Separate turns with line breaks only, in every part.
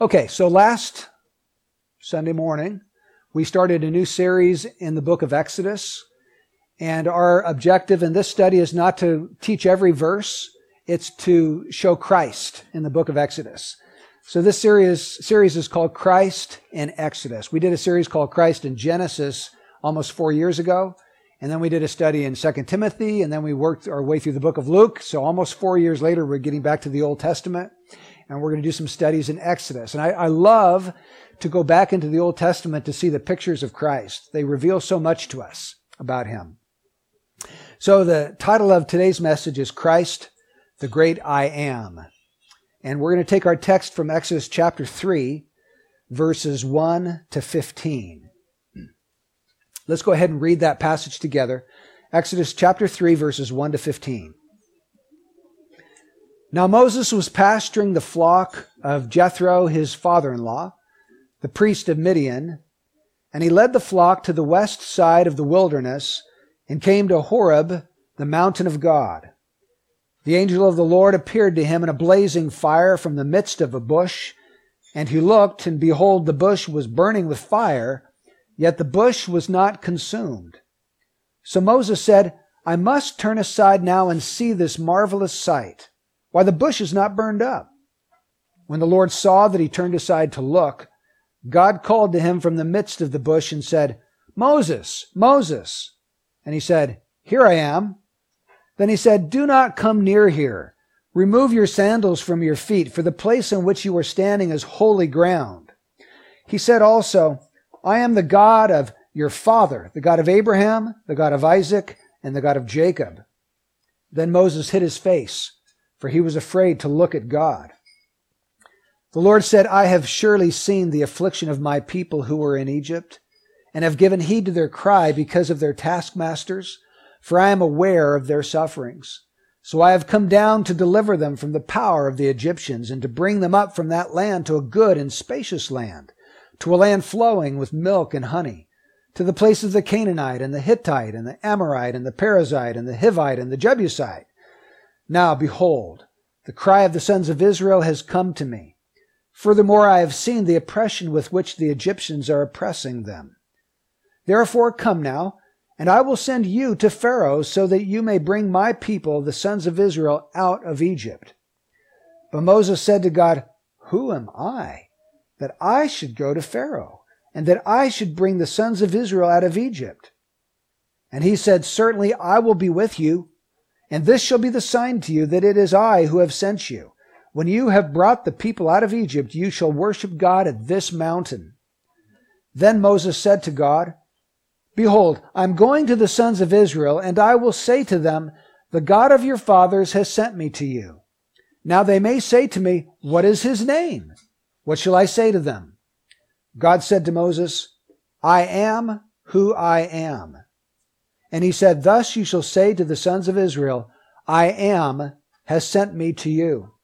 Okay, so last Sunday morning, we started a new series in the book of Exodus. And our objective in this study is not to teach every verse, it's to show Christ in the book of Exodus. So this series, series is called Christ in Exodus. We did a series called Christ in Genesis almost four years ago. And then we did a study in 2 Timothy, and then we worked our way through the book of Luke. So almost four years later, we're getting back to the Old Testament, and we're going to do some studies in Exodus. And I, I love to go back into the Old Testament to see the pictures of Christ. They reveal so much to us about him. So the title of today's message is Christ, the Great I Am. And we're going to take our text from Exodus chapter 3, verses 1 to 15. Let's go ahead and read that passage together. Exodus chapter 3, verses 1 to 15. Now Moses was pasturing the flock of Jethro, his father in law, the priest of Midian, and he led the flock to the west side of the wilderness and came to Horeb, the mountain of God. The angel of the Lord appeared to him in a blazing fire from the midst of a bush, and he looked, and behold, the bush was burning with fire Yet the bush was not consumed. So Moses said, I must turn aside now and see this marvelous sight, why the bush is not burned up. When the Lord saw that he turned aside to look, God called to him from the midst of the bush and said, Moses, Moses. And he said, Here I am. Then he said, Do not come near here. Remove your sandals from your feet, for the place on which you are standing is holy ground. He said also, I am the God of your father, the God of Abraham, the God of Isaac, and the God of Jacob. Then Moses hid his face, for he was afraid to look at God. The Lord said, I have surely seen the affliction of my people who were in Egypt, and have given heed to their cry because of their taskmasters, for I am aware of their sufferings. So I have come down to deliver them from the power of the Egyptians, and to bring them up from that land to a good and spacious land to a land flowing with milk and honey, to the place of the Canaanite and the Hittite and the Amorite and the Perizzite and the Hivite and the Jebusite. Now behold, the cry of the sons of Israel has come to me. Furthermore, I have seen the oppression with which the Egyptians are oppressing them. Therefore come now, and I will send you to Pharaoh so that you may bring my people, the sons of Israel, out of Egypt. But Moses said to God, Who am I? that I should go to Pharaoh, and that I should bring the sons of Israel out of Egypt. And he said, Certainly I will be with you, and this shall be the sign to you that it is I who have sent you. When you have brought the people out of Egypt, you shall worship God at this mountain. Then Moses said to God, Behold, I'm going to the sons of Israel, and I will say to them, The God of your fathers has sent me to you. Now they may say to me, What is his name? What shall I say to them? God said to Moses, I am who I am. And he said, Thus you shall say to the sons of Israel, I am has sent me to you.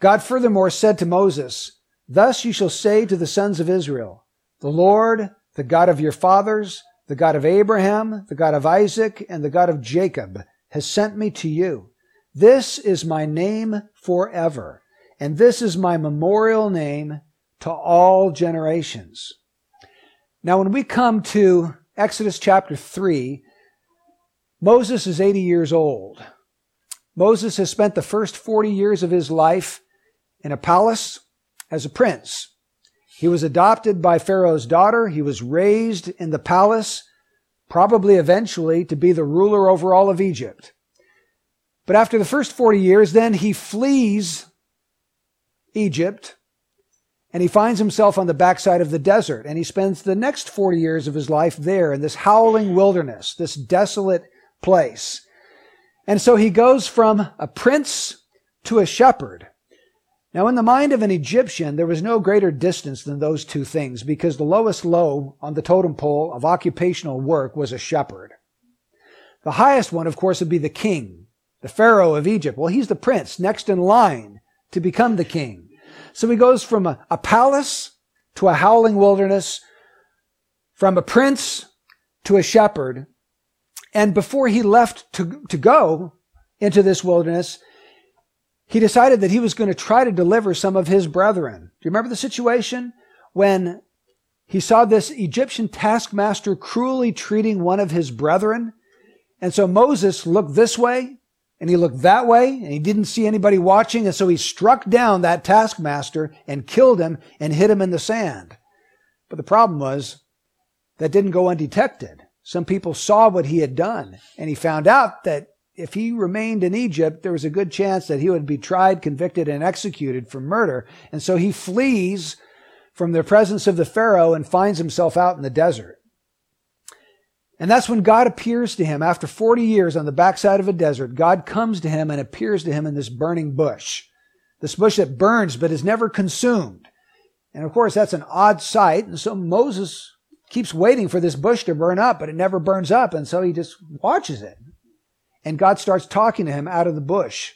God furthermore said to Moses, Thus you shall say to the sons of Israel, The Lord, the God of your fathers, the God of Abraham, the God of Isaac, and the God of Jacob, has sent me to you. This is my name forever and this is my memorial name to all generations. Now, when we come to Exodus chapter 3, Moses is 80 years old. Moses has spent the first 40 years of his life in a palace as a prince. He was adopted by Pharaoh's daughter. He was raised in the palace, probably eventually to be the ruler over all of Egypt. But after the first 40 years, then he flees Egypt, and he finds himself on the backside of the desert, and he spends the next 40 years of his life there in this howling wilderness, this desolate place. And so he goes from a prince to a shepherd. Now, in the mind of an Egyptian, there was no greater distance than those two things because the lowest low on the totem pole of occupational work was a shepherd. The highest one, of course, would be the king, the Pharaoh of Egypt. Well, he's the prince next in line to become the king. So he goes from a, a palace to a howling wilderness, from a prince to a shepherd. And before he left to, to go into this wilderness, he decided that he was going to try to deliver some of his brethren. Do you remember the situation when he saw this Egyptian taskmaster cruelly treating one of his brethren? And so Moses looked this way and he looked that way and he didn't see anybody watching. And so he struck down that taskmaster and killed him and hid him in the sand. But the problem was that didn't go undetected. Some people saw what he had done and he found out that if he remained in Egypt, there was a good chance that he would be tried, convicted, and executed for murder. And so he flees from the presence of the Pharaoh and finds himself out in the desert. And that's when God appears to him after 40 years on the backside of a desert. God comes to him and appears to him in this burning bush. This bush that burns but is never consumed. And of course, that's an odd sight. And so Moses keeps waiting for this bush to burn up, but it never burns up. And so he just watches it. And God starts talking to him out of the bush.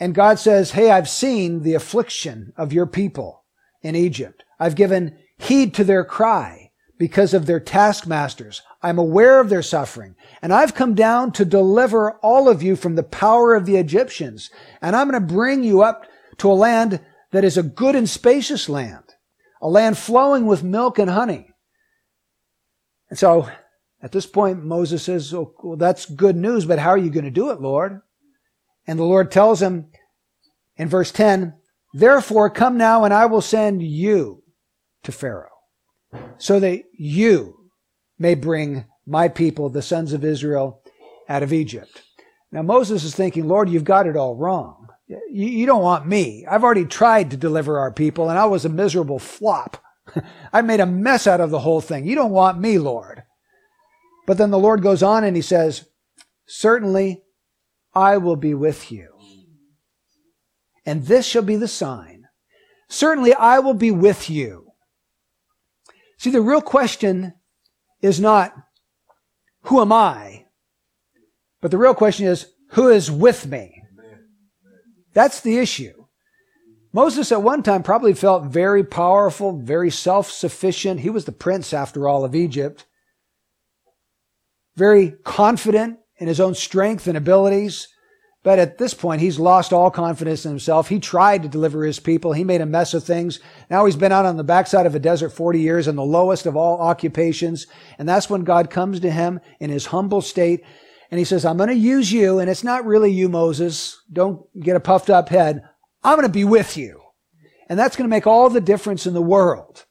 And God says, Hey, I've seen the affliction of your people in Egypt. I've given heed to their cry because of their taskmasters. I'm aware of their suffering. And I've come down to deliver all of you from the power of the Egyptians. And I'm going to bring you up to a land that is a good and spacious land, a land flowing with milk and honey. And so at this point, Moses says, oh, well, that's good news, but how are you going to do it, Lord? And the Lord tells him in verse 10, Therefore come now and I will send you to Pharaoh so that you may bring my people, the sons of Israel, out of Egypt. Now Moses is thinking, Lord, you've got it all wrong. You, you don't want me. I've already tried to deliver our people and I was a miserable flop. I made a mess out of the whole thing. You don't want me, Lord. But then the Lord goes on and he says, Certainly I will be with you. And this shall be the sign. Certainly I will be with you. See, the real question is not, who am I? But the real question is, who is with me? That's the issue. Moses at one time probably felt very powerful, very self-sufficient. He was the prince after all of Egypt. Very confident in his own strength and abilities. But at this point, he's lost all confidence in himself. He tried to deliver his people. He made a mess of things. Now he's been out on the backside of a desert 40 years in the lowest of all occupations. And that's when God comes to him in his humble state. And he says, I'm going to use you. And it's not really you, Moses. Don't get a puffed up head. I'm going to be with you. And that's going to make all the difference in the world.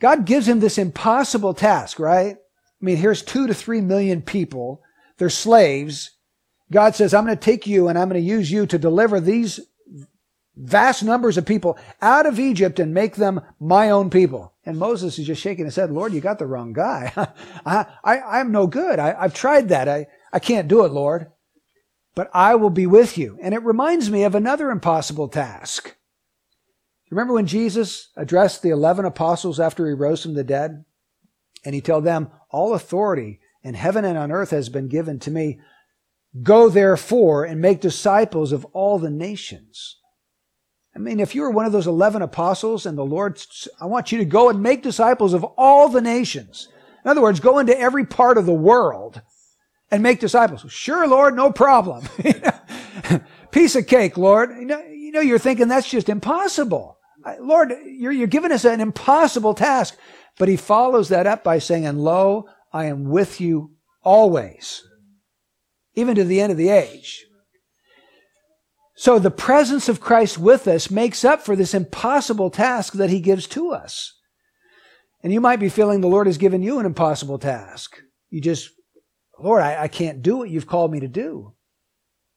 God gives him this impossible task, right? I mean, here's two to three million people. They're slaves. God says, I'm going to take you and I'm going to use you to deliver these vast numbers of people out of Egypt and make them my own people. And Moses is just shaking his head, Lord, you got the wrong guy. I, I, I'm no good. I, I've tried that. I, I can't do it, Lord. But I will be with you. And it reminds me of another impossible task. Remember when Jesus addressed the 11 apostles after he rose from the dead? And he told them, all authority in heaven and on earth has been given to me. Go therefore and make disciples of all the nations. I mean, if you were one of those 11 apostles and the Lord, I want you to go and make disciples of all the nations. In other words, go into every part of the world and make disciples. Sure, Lord, no problem. Piece of cake, Lord. You know, you know, you're thinking that's just impossible. Lord, you're, you're giving us an impossible task. But he follows that up by saying, and lo, I am with you always even to the end of the age. So the presence of Christ with us makes up for this impossible task that he gives to us. And you might be feeling the Lord has given you an impossible task. You just, Lord, I, I can't do what you've called me to do.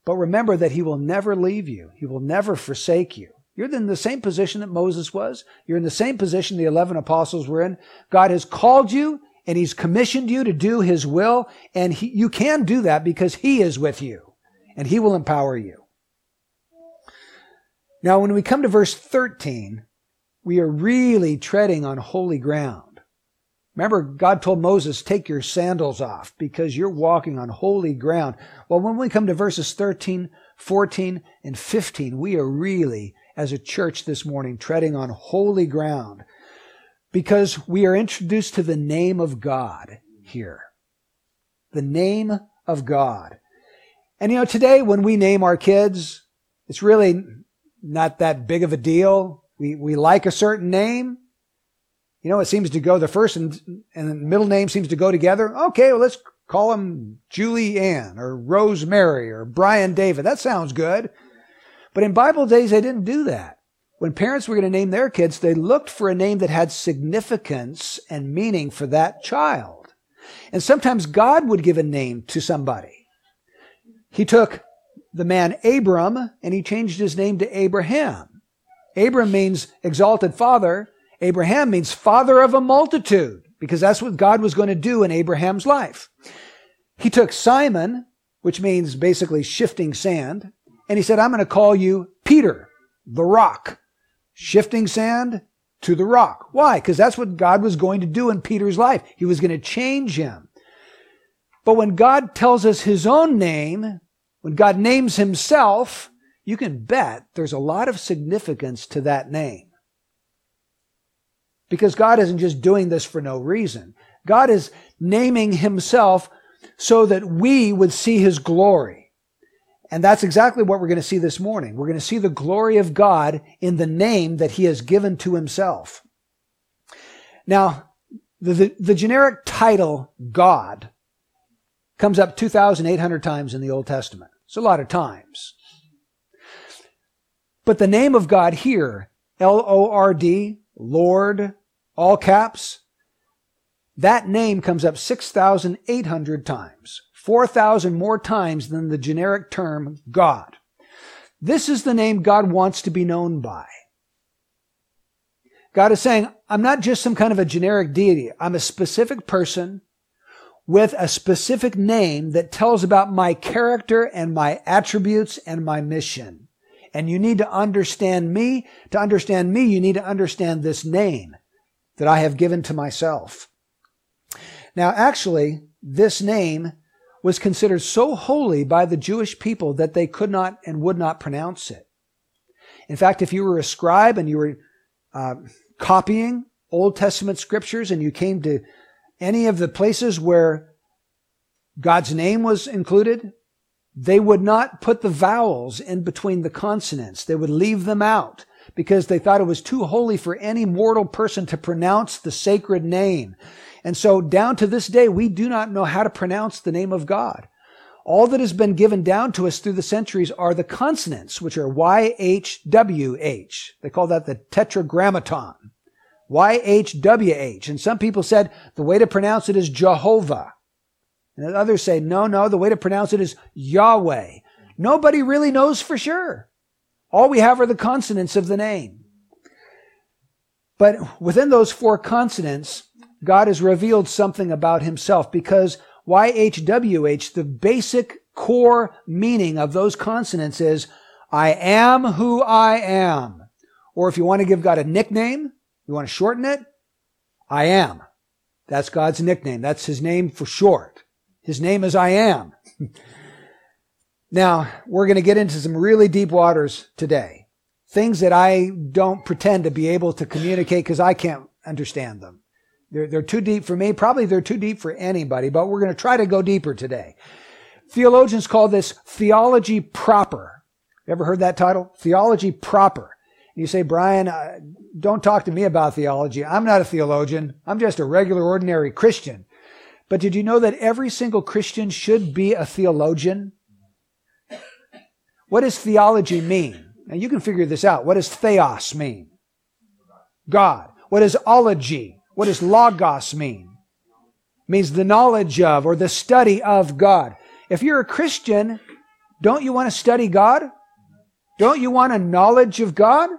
But remember that he will never leave you. He will never forsake you. You're in the same position that Moses was. You're in the same position the 11 apostles were in. God has called you and he's commissioned you to do his will. And he, you can do that because he is with you and he will empower you. Now, when we come to verse 13, we are really treading on holy ground. Remember, God told Moses, take your sandals off because you're walking on holy ground. Well, when we come to verses 13, 14, and 15, we are really, as a church this morning, treading on holy ground because we are introduced to the name of God here. The name of God. And you know, today when we name our kids, it's really not that big of a deal. We, we like a certain name. You know, it seems to go, the first and, and the middle name seems to go together. Okay, well, let's call him Julie Ann or Rosemary or Brian David. That sounds good. But in Bible days, they didn't do that. When parents were going to name their kids, they looked for a name that had significance and meaning for that child. And sometimes God would give a name to somebody. He took the man Abram and he changed his name to Abraham. Abram means exalted father. Abraham means father of a multitude because that's what God was going to do in Abraham's life. He took Simon, which means basically shifting sand, and he said, I'm going to call you Peter, the rock. Shifting sand to the rock. Why? Because that's what God was going to do in Peter's life. He was going to change him. But when God tells us his own name, when God names himself, you can bet there's a lot of significance to that name. Because God isn't just doing this for no reason. God is naming himself so that we would see his glory. And that's exactly what we're going to see this morning. We're going to see the glory of God in the name that he has given to himself. Now, the, the, the generic title God comes up 2,800 times in the Old Testament. It's a lot of times. But the name of God here, L-O-R-D, Lord, all caps, that name comes up 6,800 times, 4,000 more times than the generic term God. This is the name God wants to be known by. God is saying, I'm not just some kind of a generic deity. I'm a specific person with a specific name that tells about my character and my attributes and my mission. And you need to understand me. To understand me, you need to understand this name that I have given to myself. Now, actually, this name was considered so holy by the Jewish people that they could not and would not pronounce it. In fact, if you were a scribe and you were uh, copying Old Testament scriptures and you came to any of the places where God's name was included, they would not put the vowels in between the consonants. They would leave them out because they thought it was too holy for any mortal person to pronounce the sacred name. And so down to this day, we do not know how to pronounce the name of God. All that has been given down to us through the centuries are the consonants, which are Y-H-W-H. They call that the tetragrammaton. Y-H-W-H. And some people said the way to pronounce it is Jehovah. And others say, no, no, the way to pronounce it is Yahweh. Nobody really knows for sure. All we have are the consonants of the name. But within those four consonants, God has revealed something about himself because YHWH, the basic core meaning of those consonants is, I am who I am. Or if you want to give God a nickname, you want to shorten it, I am. That's God's nickname. That's his name for short. His name is I am. now, we're going to get into some really deep waters today. Things that I don't pretend to be able to communicate because I can't understand them. They're, they're too deep for me. Probably they're too deep for anybody, but we're going to try to go deeper today. Theologians call this theology proper. Ever heard that title? Theology proper. And You say, Brian, uh, don't talk to me about theology. I'm not a theologian. I'm just a regular, ordinary Christian. But did you know that every single Christian should be a theologian? What does theology mean? Now you can figure this out. What does theos mean? God. What does ology? What does logos mean? It means the knowledge of or the study of God. If you're a Christian, don't you want to study God? Don't you want a knowledge of God?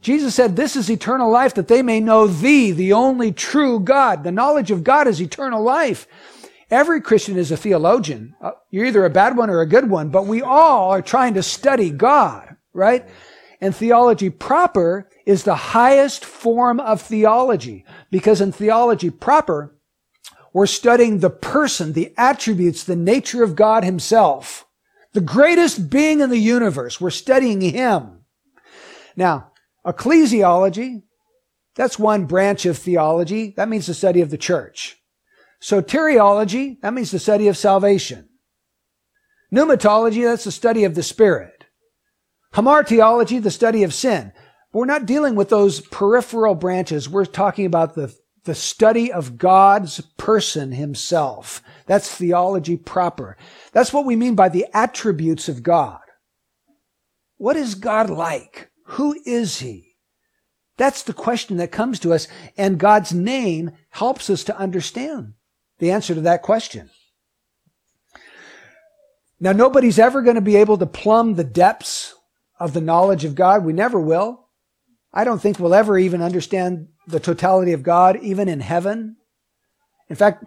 Jesus said, this is eternal life that they may know thee, the only true God. The knowledge of God is eternal life. Every Christian is a theologian. Uh, you're either a bad one or a good one, but we all are trying to study God, right? And theology proper is the highest form of theology because in theology proper, we're studying the person, the attributes, the nature of God himself. The greatest being in the universe. We're studying him. Now, ecclesiology, that's one branch of theology. That means the study of the church. Soteriology, that means the study of salvation. Pneumatology, that's the study of the Spirit. Hamartiology, the study of sin. But we're not dealing with those peripheral branches. We're talking about the, the study of God's person himself. That's theology proper. That's what we mean by the attributes of God. What is God like? Who is he? That's the question that comes to us, and God's name helps us to understand the answer to that question. Now, nobody's ever going to be able to plumb the depths of the knowledge of God. We never will. I don't think we'll ever even understand the totality of God, even in heaven. In fact,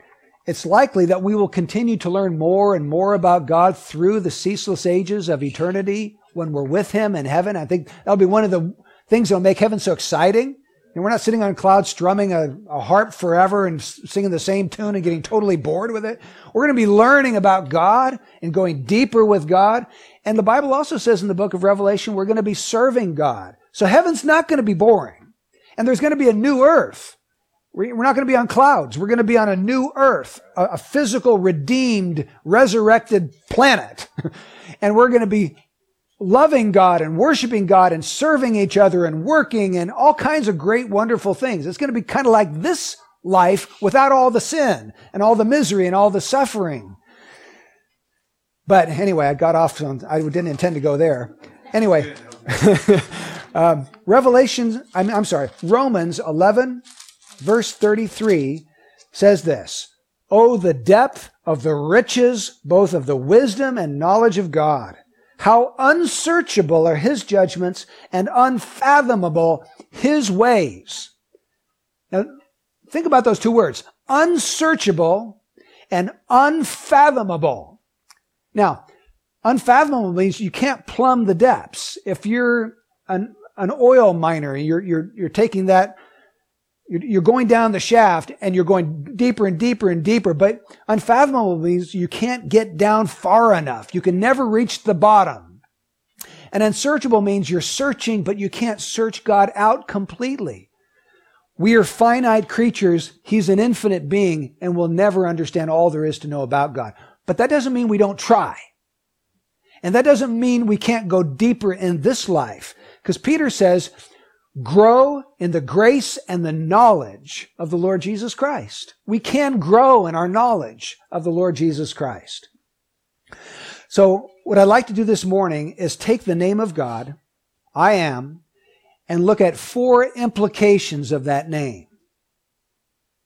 it's likely that we will continue to learn more and more about God through the ceaseless ages of eternity when we're with Him in heaven. I think that'll be one of the things that'll make heaven so exciting and we're not sitting on clouds strumming a, a, harp forever and singing the same tune and getting totally bored with it. We're going to be learning about God and going deeper with God. And the Bible also says in the book of Revelation, we're going to be serving God. So heaven's not going to be boring. And there's going to be a new earth. We're not going to be on clouds. We're going to be on a new earth, a, physical, redeemed, resurrected planet. and we're going to be loving God and worshiping God and serving each other and working and all kinds of great, wonderful things. It's going to be kind of like this life without all the sin and all the misery and all the suffering. But anyway, I got off on, I didn't intend to go there. Anyway, um, Revelation, I'm, I'm sorry, Romans 11, verse 33 says this, Oh, the depth of the riches, both of the wisdom and knowledge of God. How unsearchable are his judgments and unfathomable his ways. Now, think about those two words. Unsearchable and unfathomable. Now, unfathomable means you can't plumb the depths. If you're an, an oil miner, you're, you're, you're taking that you're going down the shaft and you're going deeper and deeper and deeper, but unfathomable means you can't get down far enough. You can never reach the bottom. And unsearchable means you're searching, but you can't search God out completely. We are finite creatures. He's an infinite being and we'll never understand all there is to know about God. But that doesn't mean we don't try. And that doesn't mean we can't go deeper in this life. Because Peter says, grow in the grace and the knowledge of the Lord Jesus Christ. We can grow in our knowledge of the Lord Jesus Christ. So what I'd like to do this morning is take the name of God, I am, and look at four implications of that name.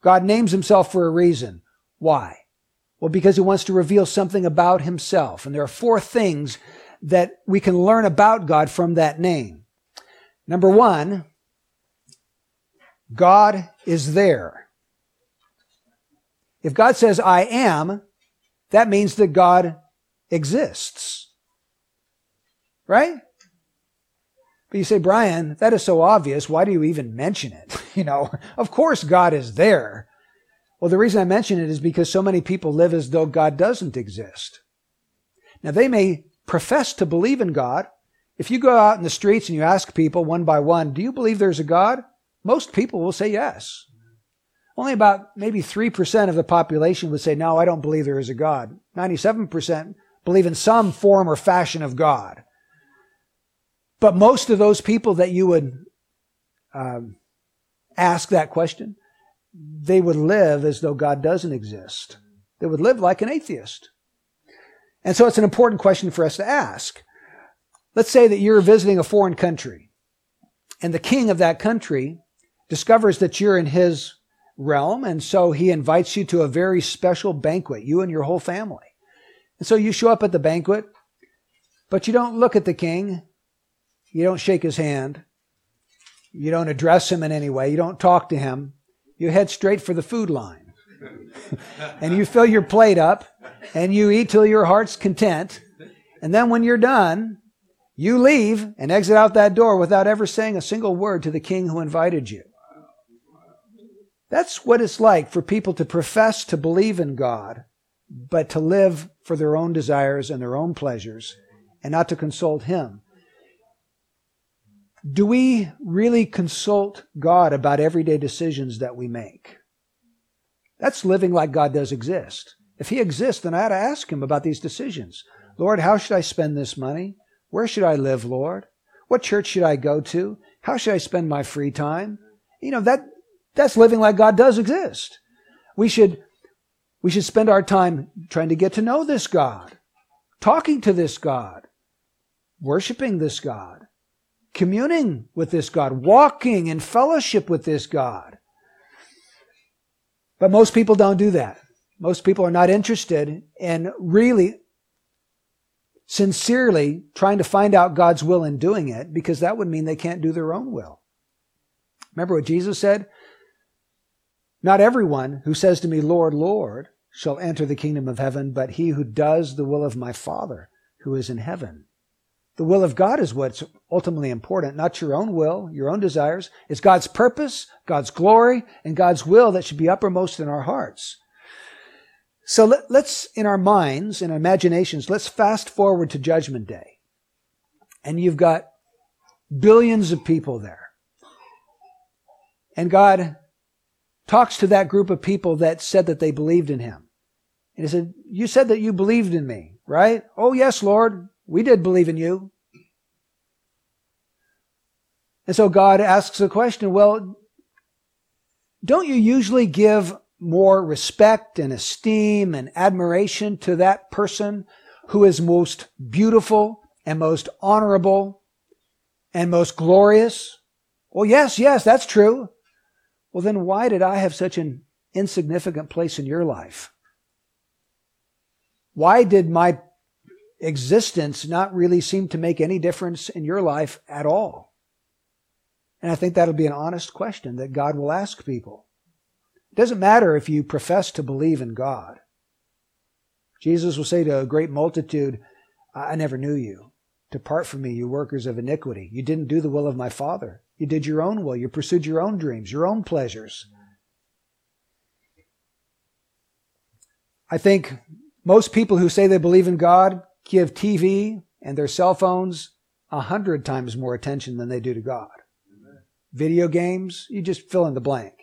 God names himself for a reason. Why? Well, because he wants to reveal something about himself. And there are four things that we can learn about God from that name. Number one, God is there. If God says, I am, that means that God exists. Right? But you say, Brian, that is so obvious. Why do you even mention it? you know, of course God is there. Well, the reason I mention it is because so many people live as though God doesn't exist. Now, they may profess to believe in God, if you go out in the streets and you ask people one by one, do you believe there's a God? Most people will say yes. Only about maybe 3% of the population would say, no, I don't believe there is a God. 97% believe in some form or fashion of God. But most of those people that you would um, ask that question, they would live as though God doesn't exist. They would live like an atheist. And so it's an important question for us to ask. Let's say that you're visiting a foreign country and the king of that country discovers that you're in his realm. And so he invites you to a very special banquet, you and your whole family. And so you show up at the banquet, but you don't look at the king. You don't shake his hand. You don't address him in any way. You don't talk to him. You head straight for the food line. and you fill your plate up and you eat till your heart's content. And then when you're done, you leave and exit out that door without ever saying a single word to the king who invited you. That's what it's like for people to profess to believe in God, but to live for their own desires and their own pleasures and not to consult Him. Do we really consult God about everyday decisions that we make? That's living like God does exist. If He exists, then I ought to ask Him about these decisions. Lord, how should I spend this money? Where should I live, Lord? What church should I go to? How should I spend my free time? You know, that, that's living like God does exist. We should, we should spend our time trying to get to know this God, talking to this God, worshiping this God, communing with this God, walking in fellowship with this God. But most people don't do that. Most people are not interested in really sincerely trying to find out God's will in doing it because that would mean they can't do their own will. Remember what Jesus said? Not everyone who says to me, Lord, Lord, shall enter the kingdom of heaven, but he who does the will of my Father who is in heaven. The will of God is what's ultimately important, not your own will, your own desires. It's God's purpose, God's glory, and God's will that should be uppermost in our hearts. So let, us in our minds, in our imaginations, let's fast forward to Judgment Day. And you've got billions of people there. And God talks to that group of people that said that they believed in Him. And He said, You said that you believed in me, right? Oh, yes, Lord. We did believe in you. And so God asks the question, well, don't you usually give more respect and esteem and admiration to that person who is most beautiful and most honorable and most glorious? Well, yes, yes, that's true. Well, then why did I have such an insignificant place in your life? Why did my existence not really seem to make any difference in your life at all? And I think that'll be an honest question that God will ask people. It doesn't matter if you profess to believe in God. Jesus will say to a great multitude, I never knew you. Depart from me, you workers of iniquity. You didn't do the will of my Father. You did your own will. You pursued your own dreams, your own pleasures. I think most people who say they believe in God give TV and their cell phones a hundred times more attention than they do to God. Video games, you just fill in the blank.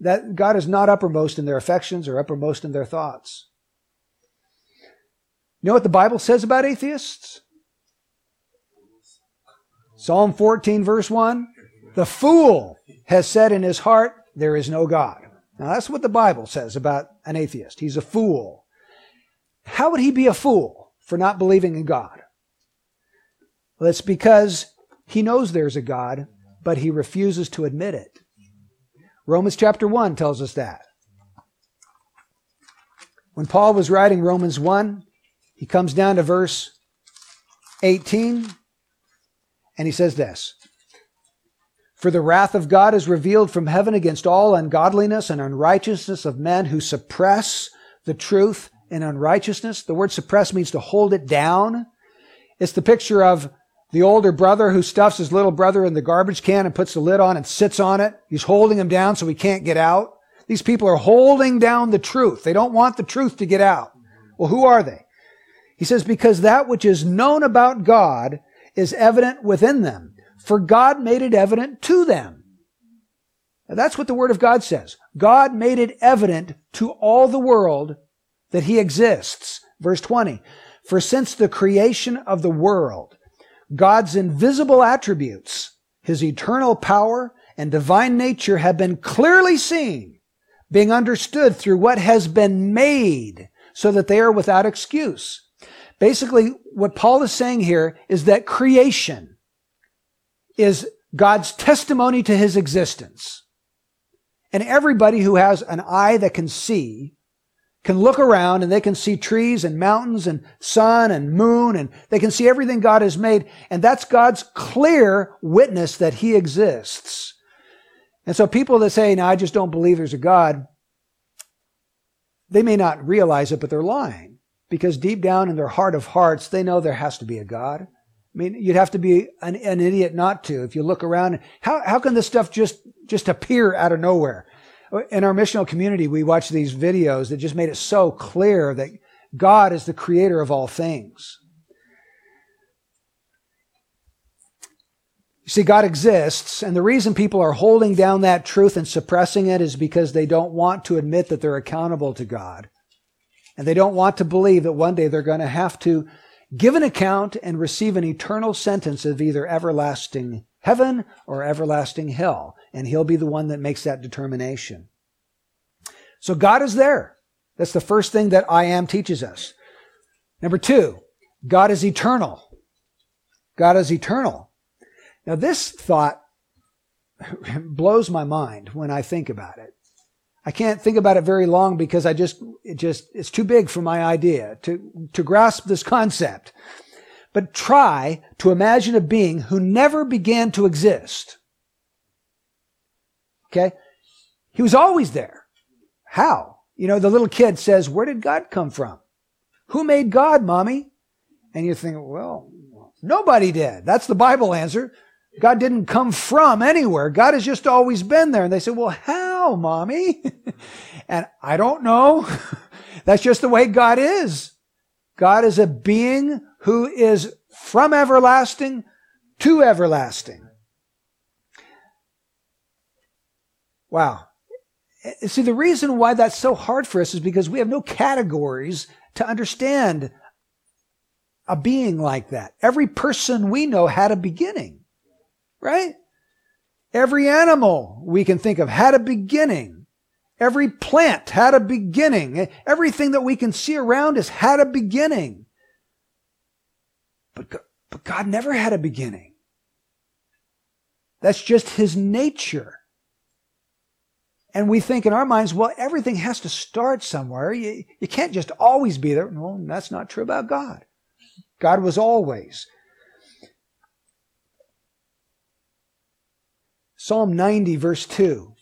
That God is not uppermost in their affections or uppermost in their thoughts. You know what the Bible says about atheists? Psalm 14 verse 1. The fool has said in his heart, there is no God. Now that's what the Bible says about an atheist. He's a fool. How would he be a fool for not believing in God? Well, it's because he knows there's a God, but he refuses to admit it. Romans chapter 1 tells us that. When Paul was writing Romans 1, he comes down to verse 18 and he says this For the wrath of God is revealed from heaven against all ungodliness and unrighteousness of men who suppress the truth in unrighteousness. The word suppress means to hold it down. It's the picture of the older brother who stuffs his little brother in the garbage can and puts the lid on and sits on it. He's holding him down so he can't get out. These people are holding down the truth. They don't want the truth to get out. Well, who are they? He says, because that which is known about God is evident within them, for God made it evident to them. Now, that's what the Word of God says. God made it evident to all the world that he exists. Verse 20. For since the creation of the world, God's invisible attributes, his eternal power and divine nature have been clearly seen, being understood through what has been made so that they are without excuse. Basically, what Paul is saying here is that creation is God's testimony to his existence. And everybody who has an eye that can see can look around and they can see trees and mountains and sun and moon and they can see everything God has made. And that's God's clear witness that he exists. And so people that say, now I just don't believe there's a God, they may not realize it, but they're lying because deep down in their heart of hearts, they know there has to be a God. I mean, you'd have to be an, an idiot not to. If you look around, how, how can this stuff just, just appear out of nowhere? In our missional community, we watched these videos that just made it so clear that God is the creator of all things. You see, God exists, and the reason people are holding down that truth and suppressing it is because they don't want to admit that they're accountable to God. And they don't want to believe that one day they're going to have to give an account and receive an eternal sentence of either everlasting heaven or everlasting hell. And he'll be the one that makes that determination. So God is there. That's the first thing that I am teaches us. Number two, God is eternal. God is eternal. Now this thought blows my mind when I think about it. I can't think about it very long because I just, it just, it's too big for my idea to, to grasp this concept. But try to imagine a being who never began to exist. Okay? He was always there. How? You know, the little kid says, where did God come from? Who made God, mommy? And you think, well, nobody did. That's the Bible answer. God didn't come from anywhere. God has just always been there. And they say, well, how, mommy? and I don't know. That's just the way God is. God is a being who is from everlasting to everlasting. Wow. Eh, see, the reason why that's so hard for us is because we have no categories to understand a being like that. Every person we know had a beginning right? Every animal we can think of had a beginning. Every plant had a beginning. Everything that we can see around us had a beginning. But, but God never had a beginning. That's just his nature. And we think in our minds, well, everything has to start somewhere. You, you can't just always be there. No, that's not true about God. God was always. Psalm 90, verse 2,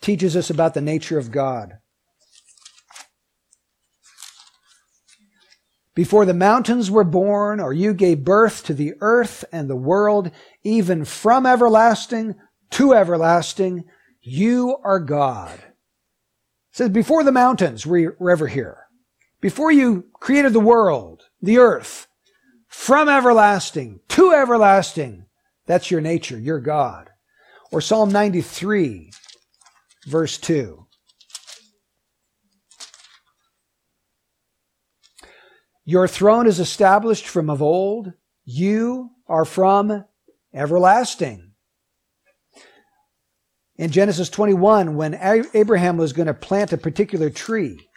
teaches us about the nature of God. Before the mountains were born, or you gave birth to the earth and the world, even from everlasting to everlasting, you are God. It says, before the mountains were ever here, before you created the world, the earth, from everlasting to everlasting, that's your nature. You're God. Or Psalm 93, verse 2. Your throne is established from of old. You are from everlasting. In Genesis 21, when Abraham was going to plant a particular tree,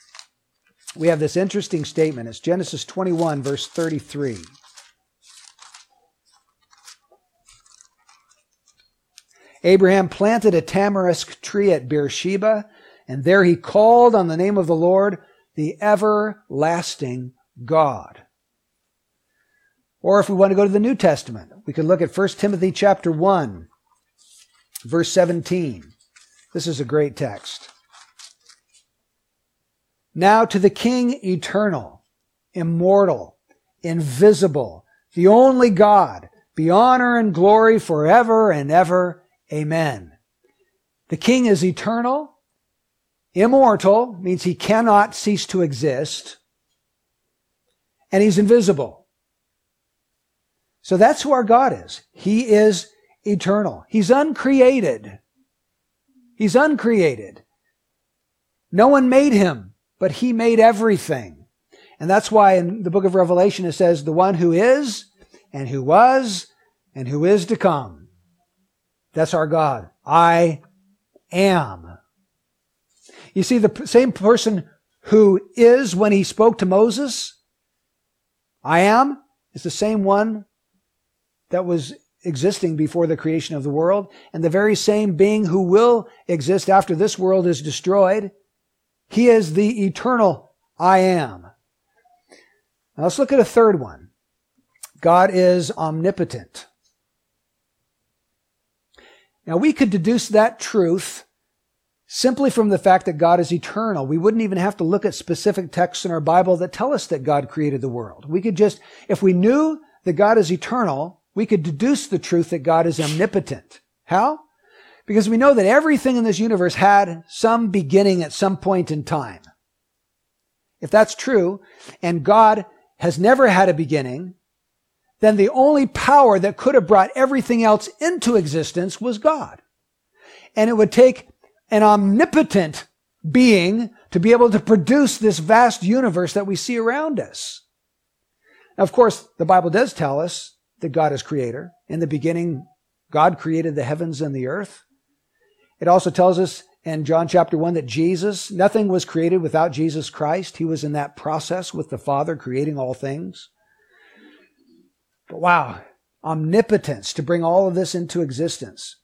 we have this interesting statement. It's Genesis 21, verse 33. Abraham planted a tamarisk tree at Beersheba, and there he called on the name of the Lord, the everlasting God. Or if we want to go to the New Testament, we can look at 1 Timothy chapter 1, verse 17. This is a great text. Now to the King eternal, immortal, invisible, the only God, be honor and glory forever and ever. Amen. The king is eternal, immortal, means he cannot cease to exist, and he's invisible. So that's who our God is. He is eternal. He's uncreated. He's uncreated. No one made him, but he made everything. And that's why in the book of Revelation it says, the one who is, and who was, and who is to come. That's our God. I am. You see, the same person who is when he spoke to Moses, I am, is the same one that was existing before the creation of the world, and the very same being who will exist after this world is destroyed. He is the eternal I am. Now let's look at a third one. God is omnipotent. Now we could deduce that truth simply from the fact that God is eternal. We wouldn't even have to look at specific texts in our Bible that tell us that God created the world. We could just, if we knew that God is eternal, we could deduce the truth that God is omnipotent. How? Because we know that everything in this universe had some beginning at some point in time. If that's true, and God has never had a beginning, then the only power that could have brought everything else into existence was God. And it would take an omnipotent being to be able to produce this vast universe that we see around us. Now, of course, the Bible does tell us that God is creator. In the beginning, God created the heavens and the earth. It also tells us in John chapter 1 that Jesus, nothing was created without Jesus Christ. He was in that process with the Father creating all things. But wow, omnipotence to bring all of this into existence.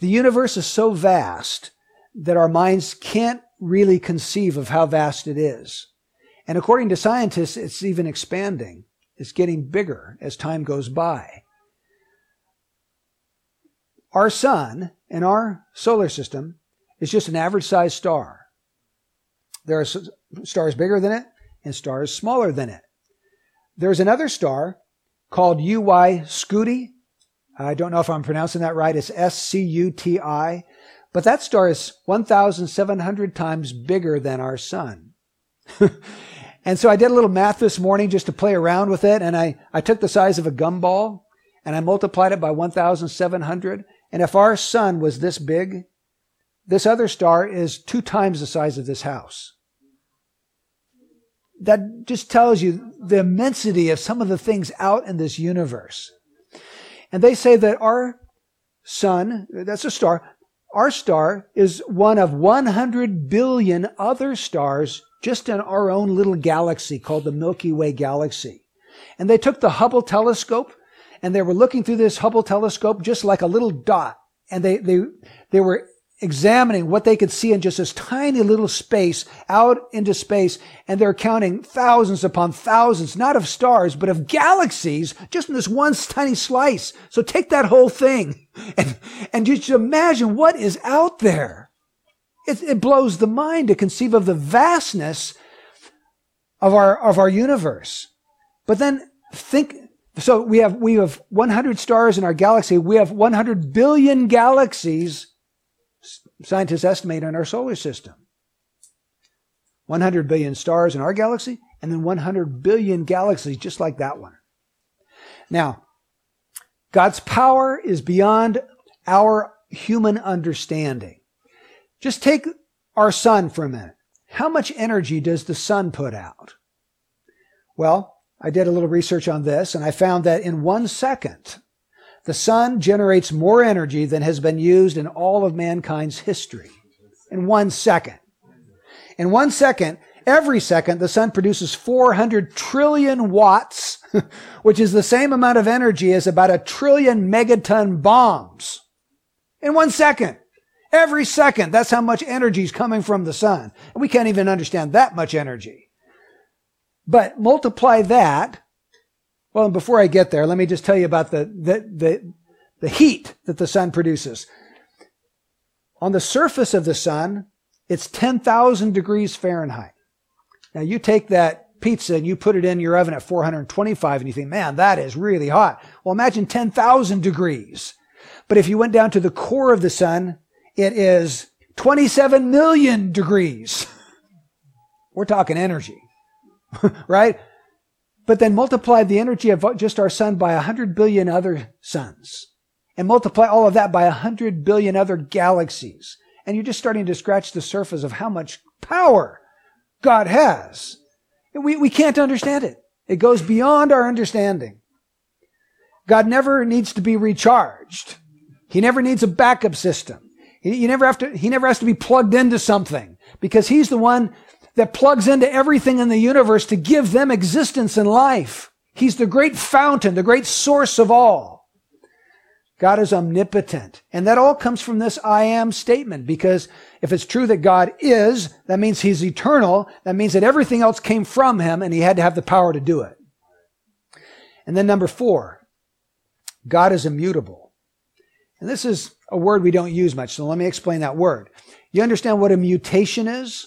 The universe is so vast that our minds can't really conceive of how vast it is. And according to scientists, it's even expanding. It's getting bigger as time goes by. Our sun in our solar system is just an average sized star. There are stars bigger than it and stars smaller than it. There's another star called UY Scuti. I don't know if I'm pronouncing that right. It's S C U T I. But that star is 1,700 times bigger than our sun. and so I did a little math this morning just to play around with it. And I, I took the size of a gumball and I multiplied it by 1,700. And if our sun was this big, this other star is two times the size of this house. That just tells you the immensity of some of the things out in this universe. And they say that our sun, that's a star, our star is one of 100 billion other stars just in our own little galaxy called the Milky Way galaxy. And they took the Hubble telescope and they were looking through this Hubble telescope just like a little dot. And they, they, they were examining what they could see in just this tiny little space out into space. And they're counting thousands upon thousands, not of stars, but of galaxies just in this one tiny slice. So take that whole thing and, and just imagine what is out there. It, it blows the mind to conceive of the vastness of our, of our universe. But then think, so we have, we have 100 stars in our galaxy. We have 100 billion galaxies scientists estimate in our solar system. 100 billion stars in our galaxy, and then 100 billion galaxies just like that one. Now, God's power is beyond our human understanding. Just take our sun for a minute. How much energy does the sun put out? Well, I did a little research on this and I found that in one second, the sun generates more energy than has been used in all of mankind's history in one second. In one second, every second, the sun produces 400 trillion watts, which is the same amount of energy as about a trillion megaton bombs. In one second. Every second, that's how much energy is coming from the sun. We can't even understand that much energy. But multiply that well, before I get there, let me just tell you about the, the, the, the heat that the sun produces. On the surface of the sun, it's 10,000 degrees Fahrenheit. Now you take that pizza and you put it in your oven at 425 and you think, man, that is really hot. Well, imagine 10,000 degrees. But if you went down to the core of the sun, it is 27 million degrees. We're talking energy, right? but then multiply the energy of just our sun by 100 billion other suns and multiply all of that by 100 billion other galaxies. And you're just starting to scratch the surface of how much power God has. We, we can't understand it. It goes beyond our understanding. God never needs to be recharged. He never needs a backup system. He, he never have to, he never has to be plugged into something because he's the one that plugs into everything in the universe to give them existence and life. He's the great fountain, the great source of all. God is omnipotent. And that all comes from this I am statement because if it's true that God is, that means he's eternal. That means that everything else came from him and he had to have the power to do it. And then number four, God is immutable. And this is a word we don't use much, so let me explain that word. You understand what a mutation is?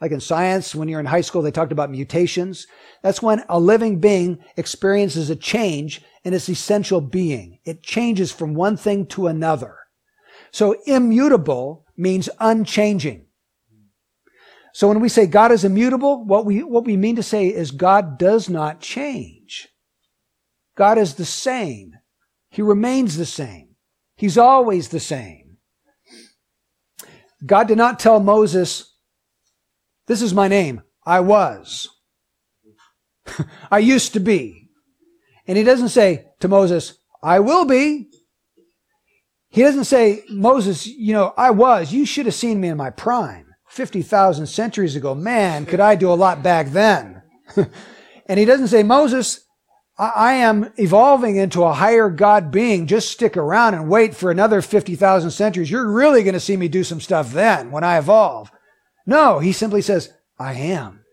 Like in science, when you're in high school, they talked about mutations. That's when a living being experiences a change in its essential being. It changes from one thing to another. So immutable means unchanging. So when we say God is immutable, what we, what we mean to say is God does not change. God is the same. He remains the same. He's always the same. God did not tell Moses, this is my name. I was. I used to be. And he doesn't say to Moses, I will be. He doesn't say, Moses, you know, I was. You should have seen me in my prime. 50,000 centuries ago. Man, could I do a lot back then. and he doesn't say, Moses, I am evolving into a higher God being. Just stick around and wait for another 50,000 centuries. You're really going to see me do some stuff then when I evolve. No, he simply says, I am.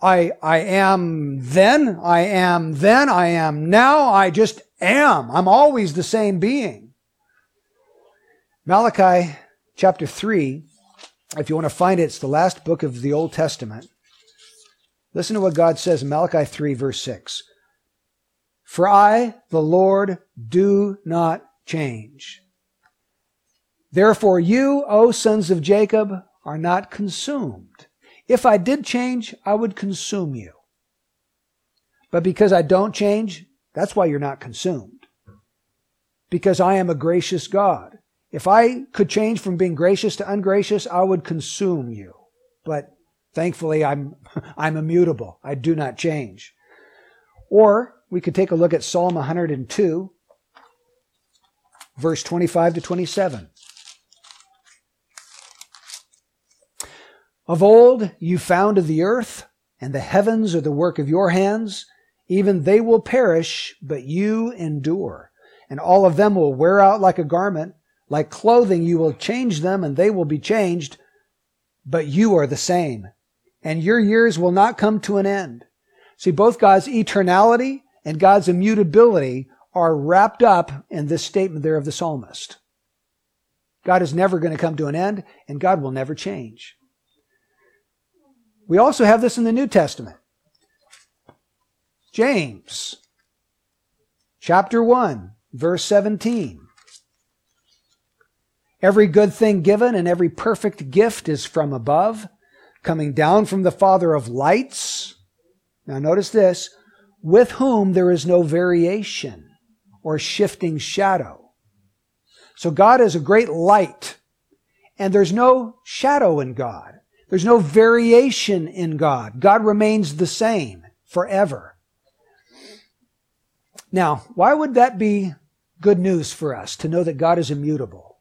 I, I am then, I am then, I am now, I just am. I'm always the same being. Malachi chapter 3, if you want to find it, it's the last book of the Old Testament. Listen to what God says in Malachi 3, verse 6. For I, the Lord, do not change. Therefore, you, O sons of Jacob, are not consumed. If I did change, I would consume you. But because I don't change, that's why you're not consumed. Because I am a gracious God. If I could change from being gracious to ungracious, I would consume you. But Thankfully, I'm, I'm immutable. I do not change. Or we could take a look at Psalm 102, verse 25 to 27. Of old you founded the earth, and the heavens are the work of your hands. Even they will perish, but you endure. And all of them will wear out like a garment. Like clothing, you will change them, and they will be changed. But you are the same and your years will not come to an end. See, both God's eternality and God's immutability are wrapped up in this statement there of the psalmist. God is never going to come to an end, and God will never change. We also have this in the New Testament. James, chapter 1, verse 17. Every good thing given and every perfect gift is from above coming down from the Father of lights. Now notice this, with whom there is no variation or shifting shadow. So God is a great light and there's no shadow in God. There's no variation in God. God remains the same forever. Now, why would that be good news for us to know that God is immutable?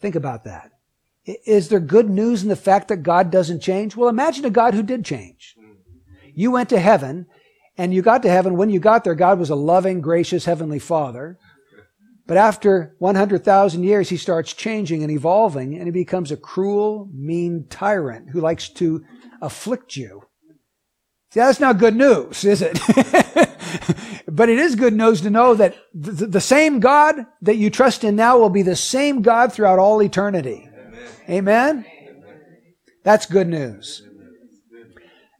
Think about that. Is there good news in the fact that God doesn't change? Well, imagine a God who did change. You went to heaven and you got to heaven. When you got there, God was a loving, gracious Heavenly Father. But after 100,000 years, he starts changing and evolving and he becomes a cruel, mean tyrant who likes to afflict you. See, that's not good news, is it? but it is good news to know that the, the same God that you trust in now will be the same God throughout all eternity. Amen? That's good news.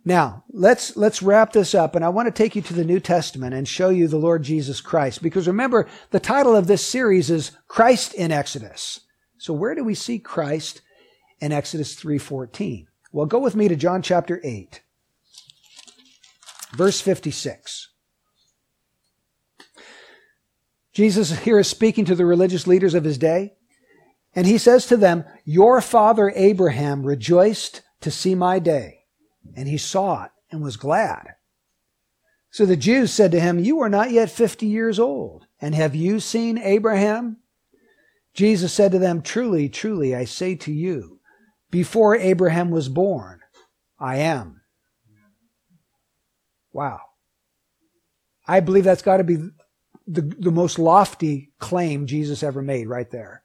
Now, let's, let's wrap this up, and I want to take you to the New Testament and show you the Lord Jesus Christ. Because remember, the title of this series is Christ in Exodus. So where do we see Christ in Exodus 3.14? Well, go with me to John chapter 8, verse 56. Jesus here is speaking to the religious leaders of his day. And he says to them, Your father Abraham rejoiced to see my day, and he saw it and was glad. So the Jews said to him, You are not yet fifty years old, and have you seen Abraham? Jesus said to them, Truly, truly, I say to you, before Abraham was born, I am. Wow. I believe that's got to be the, the most lofty claim Jesus ever made right there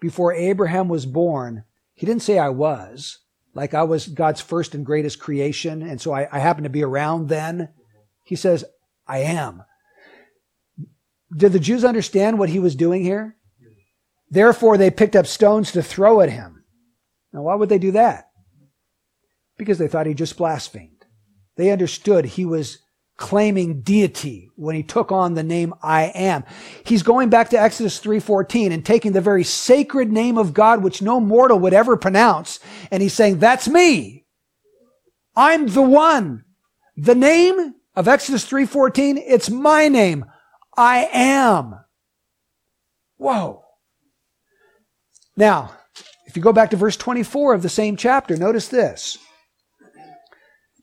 before Abraham was born, he didn't say I was, like I was God's first and greatest creation, and so I, I happen to be around then. He says, I am. Did the Jews understand what he was doing here? Therefore, they picked up stones to throw at him. Now, why would they do that? Because they thought he just blasphemed. They understood he was claiming deity when he took on the name I am. He's going back to Exodus 3:14 and taking the very sacred name of God which no mortal would ever pronounce and he's saying that's me. I'm the one. The name of Exodus 3:14, it's my name. I am. Whoa. Now, if you go back to verse 24 of the same chapter, notice this.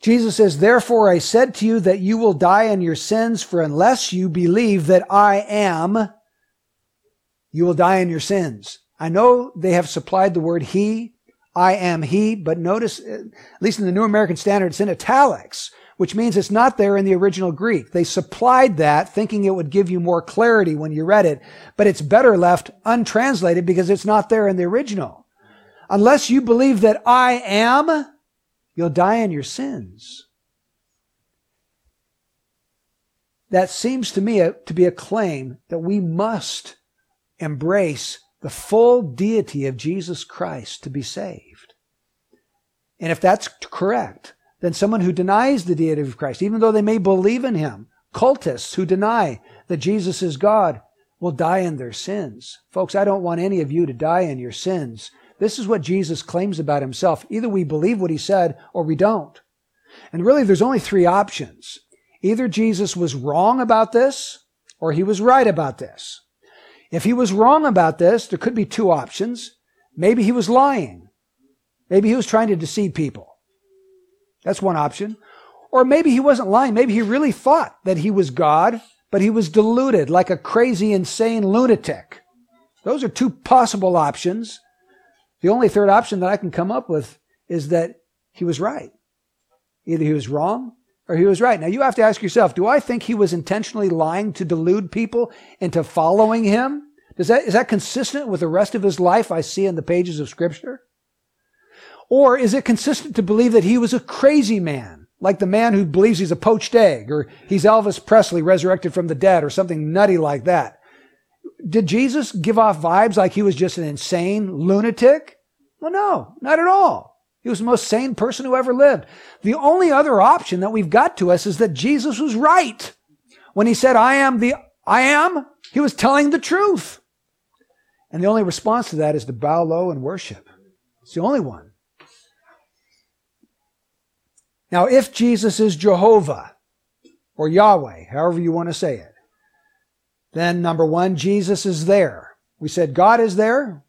Jesus says, Therefore I said to you that you will die in your sins, for unless you believe that I am, you will die in your sins. I know they have supplied the word he, I am he, but notice, uh, at least in the New American Standard, it's in italics, which means it's not there in the original Greek. They supplied that thinking it would give you more clarity when you read it, but it's better left untranslated because it's not there in the original. Unless you believe that I am, you'll die in your sins. That seems to me to be a claim that we must embrace the full deity of Jesus Christ to be saved. And if that's correct, then someone who denies the deity of Christ, even though they may believe in him, cultists who deny that Jesus is God, will die in their sins. Folks, I don't want any of you to die in your sins. This is what Jesus claims about himself. Either we believe what he said or we don't. And really, there's only three options. Either Jesus was wrong about this or he was right about this. If he was wrong about this, there could be two options. Maybe he was lying. Maybe he was trying to deceive people. That's one option. Or maybe he wasn't lying. Maybe he really thought that he was God, but he was deluded like a crazy, insane lunatic. Those are two possible options. The only third option that I can come up with is that he was right. Either he was wrong or he was right. Now you have to ask yourself, do I think he was intentionally lying to delude people into following him? Does that, is that consistent with the rest of his life I see in the pages of scripture? Or is it consistent to believe that he was a crazy man, like the man who believes he's a poached egg, or he's Elvis Presley resurrected from the dead, or something nutty like that? Did Jesus give off vibes like he was just an insane lunatic? Well, no, not at all. He was the most sane person who ever lived. The only other option that we've got to us is that Jesus was right. When he said, I am the I am, he was telling the truth. And the only response to that is to bow low and worship. It's the only one. Now, if Jesus is Jehovah or Yahweh, however you want to say it, then number one, Jesus is there. We said God is there.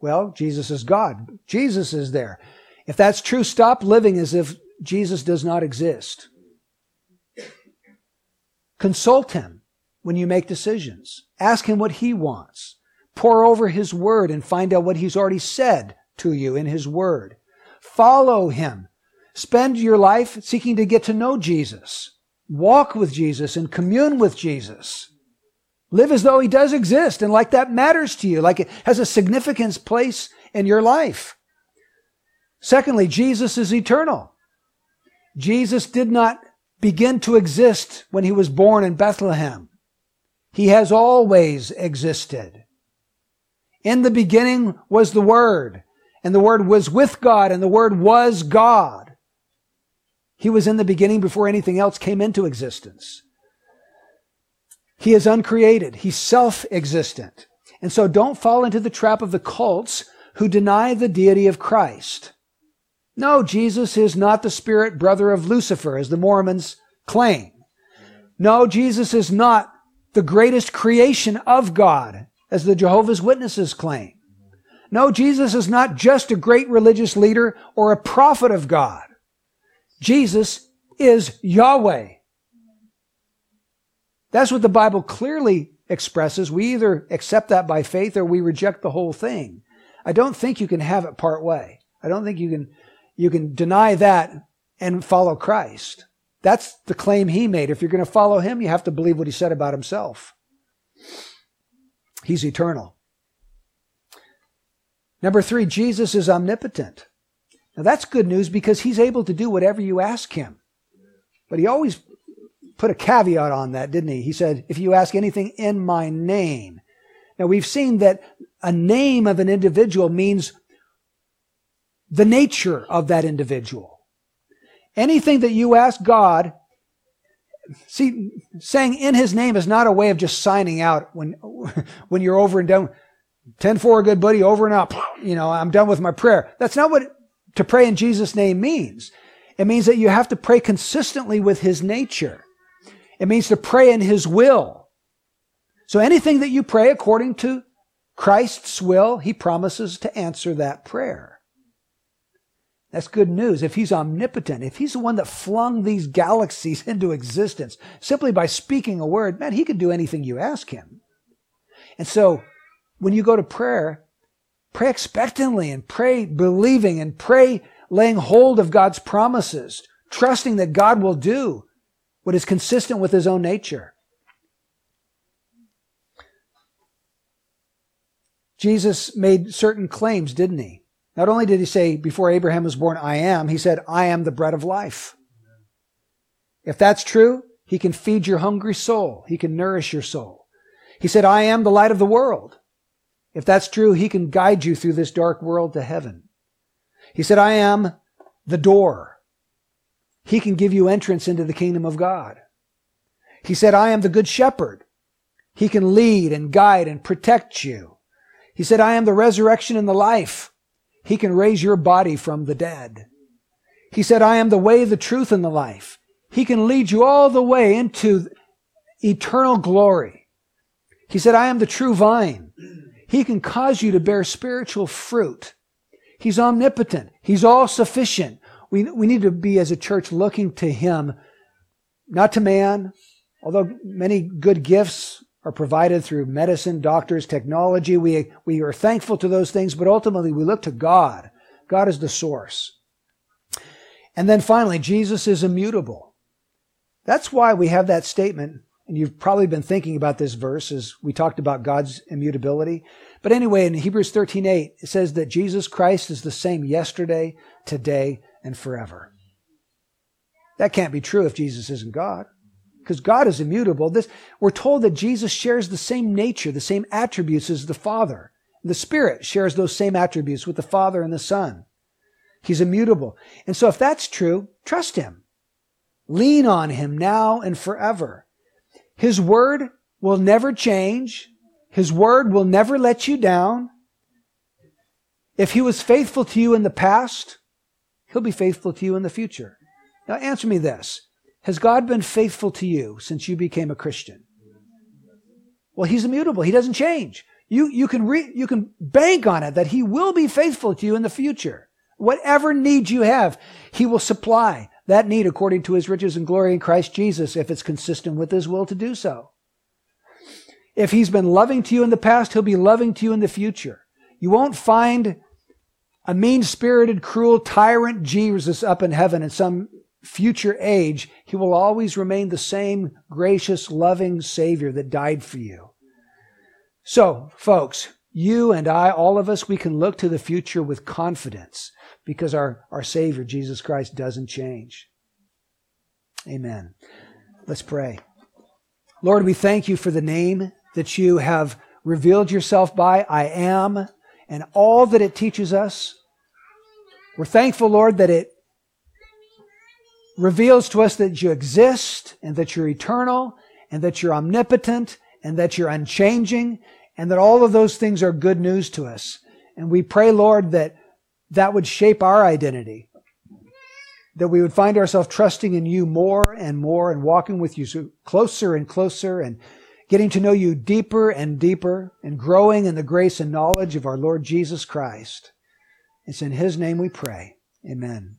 Well, Jesus is God. Jesus is there. If that's true, stop living as if Jesus does not exist. Consult him when you make decisions. Ask him what he wants. Pore over his word and find out what he's already said to you in his word. Follow him. Spend your life seeking to get to know Jesus. Walk with Jesus and commune with Jesus. Live as though he does exist and like that matters to you, like it has a significance place in your life. Secondly, Jesus is eternal. Jesus did not begin to exist when he was born in Bethlehem. He has always existed. In the beginning was the Word, and the Word was with God, and the Word was God. He was in the beginning before anything else came into existence. He is uncreated. He's self-existent. And so don't fall into the trap of the cults who deny the deity of Christ. No, Jesus is not the spirit brother of Lucifer, as the Mormons claim. No, Jesus is not the greatest creation of God, as the Jehovah's Witnesses claim. No, Jesus is not just a great religious leader or a prophet of God. Jesus is Yahweh. That's what the Bible clearly expresses. We either accept that by faith or we reject the whole thing. I don't think you can have it part way. I don't think you can you can deny that and follow Christ. That's the claim he made. If you're going to follow him, you have to believe what he said about himself. He's eternal. Number three, Jesus is omnipotent. Now that's good news because he's able to do whatever you ask him. But he always put a caveat on that, didn't he? He said, if you ask anything in my name. Now we've seen that a name of an individual means the nature of that individual. Anything that you ask God, see, saying in his name is not a way of just signing out when, when you're over and done. 10 4, good buddy, over and up. You know, I'm done with my prayer. That's not what to pray in Jesus' name means. It means that you have to pray consistently with his nature. It means to pray in his will. So anything that you pray according to Christ's will, he promises to answer that prayer. That's good news. If he's omnipotent, if he's the one that flung these galaxies into existence simply by speaking a word, man, he can do anything you ask him. And so when you go to prayer, pray expectantly and pray believing and pray laying hold of God's promises, trusting that God will do what is consistent with his own nature. Jesus made certain claims, didn't he? Not only did he say, before Abraham was born, I am, he said, I am the bread of life. If that's true, he can feed your hungry soul. He can nourish your soul. He said, I am the light of the world. If that's true, he can guide you through this dark world to heaven. He said, I am the door. He can give you entrance into the kingdom of God. He said, I am the good shepherd. He can lead and guide and protect you. He said, I am the resurrection and the life. He can raise your body from the dead. He said, I am the way, the truth, and the life. He can lead you all the way into eternal glory. He said, I am the true vine. He can cause you to bear spiritual fruit. He's omnipotent. He's all sufficient. We, we need to be as a church looking to Him, not to man, although many good gifts are provided through medicine, doctors, technology. We, we are thankful to those things, but ultimately we look to God. God is the source. And then finally, Jesus is immutable. That's why we have that statement, and you've probably been thinking about this verse as we talked about God's immutability. But anyway, in Hebrews 13:8, it says that Jesus Christ is the same yesterday, today, and forever. That can't be true if Jesus isn't God because God is immutable. This, we're told that Jesus shares the same nature, the same attributes as the Father. The Spirit shares those same attributes with the Father and the Son. He's immutable. And so if that's true, trust Him. Lean on Him now and forever. His Word will never change. His Word will never let you down. If He was faithful to you in the past, He'll be faithful to you in the future. Now answer me this. Has God been faithful to you since you became a Christian? Well, He's immutable. He doesn't change. You, you can re, you can bank on it that He will be faithful to you in the future. Whatever need you have, He will supply that need according to His riches and glory in Christ Jesus if it's consistent with His will to do so. If He's been loving to you in the past, He'll be loving to you in the future. You won't find a mean spirited, cruel tyrant Jesus up in heaven in some future age, he will always remain the same gracious, loving Savior that died for you. So, folks, you and I, all of us, we can look to the future with confidence because our, our Savior, Jesus Christ, doesn't change. Amen. Let's pray. Lord, we thank you for the name that you have revealed yourself by, I am, and all that it teaches us. We're thankful, Lord, that it reveals to us that you exist and that you're eternal and that you're omnipotent and that you're unchanging and that all of those things are good news to us. And we pray, Lord, that that would shape our identity, that we would find ourselves trusting in you more and more and walking with you closer and closer and getting to know you deeper and deeper and growing in the grace and knowledge of our Lord Jesus Christ. It's in his name we pray. Amen.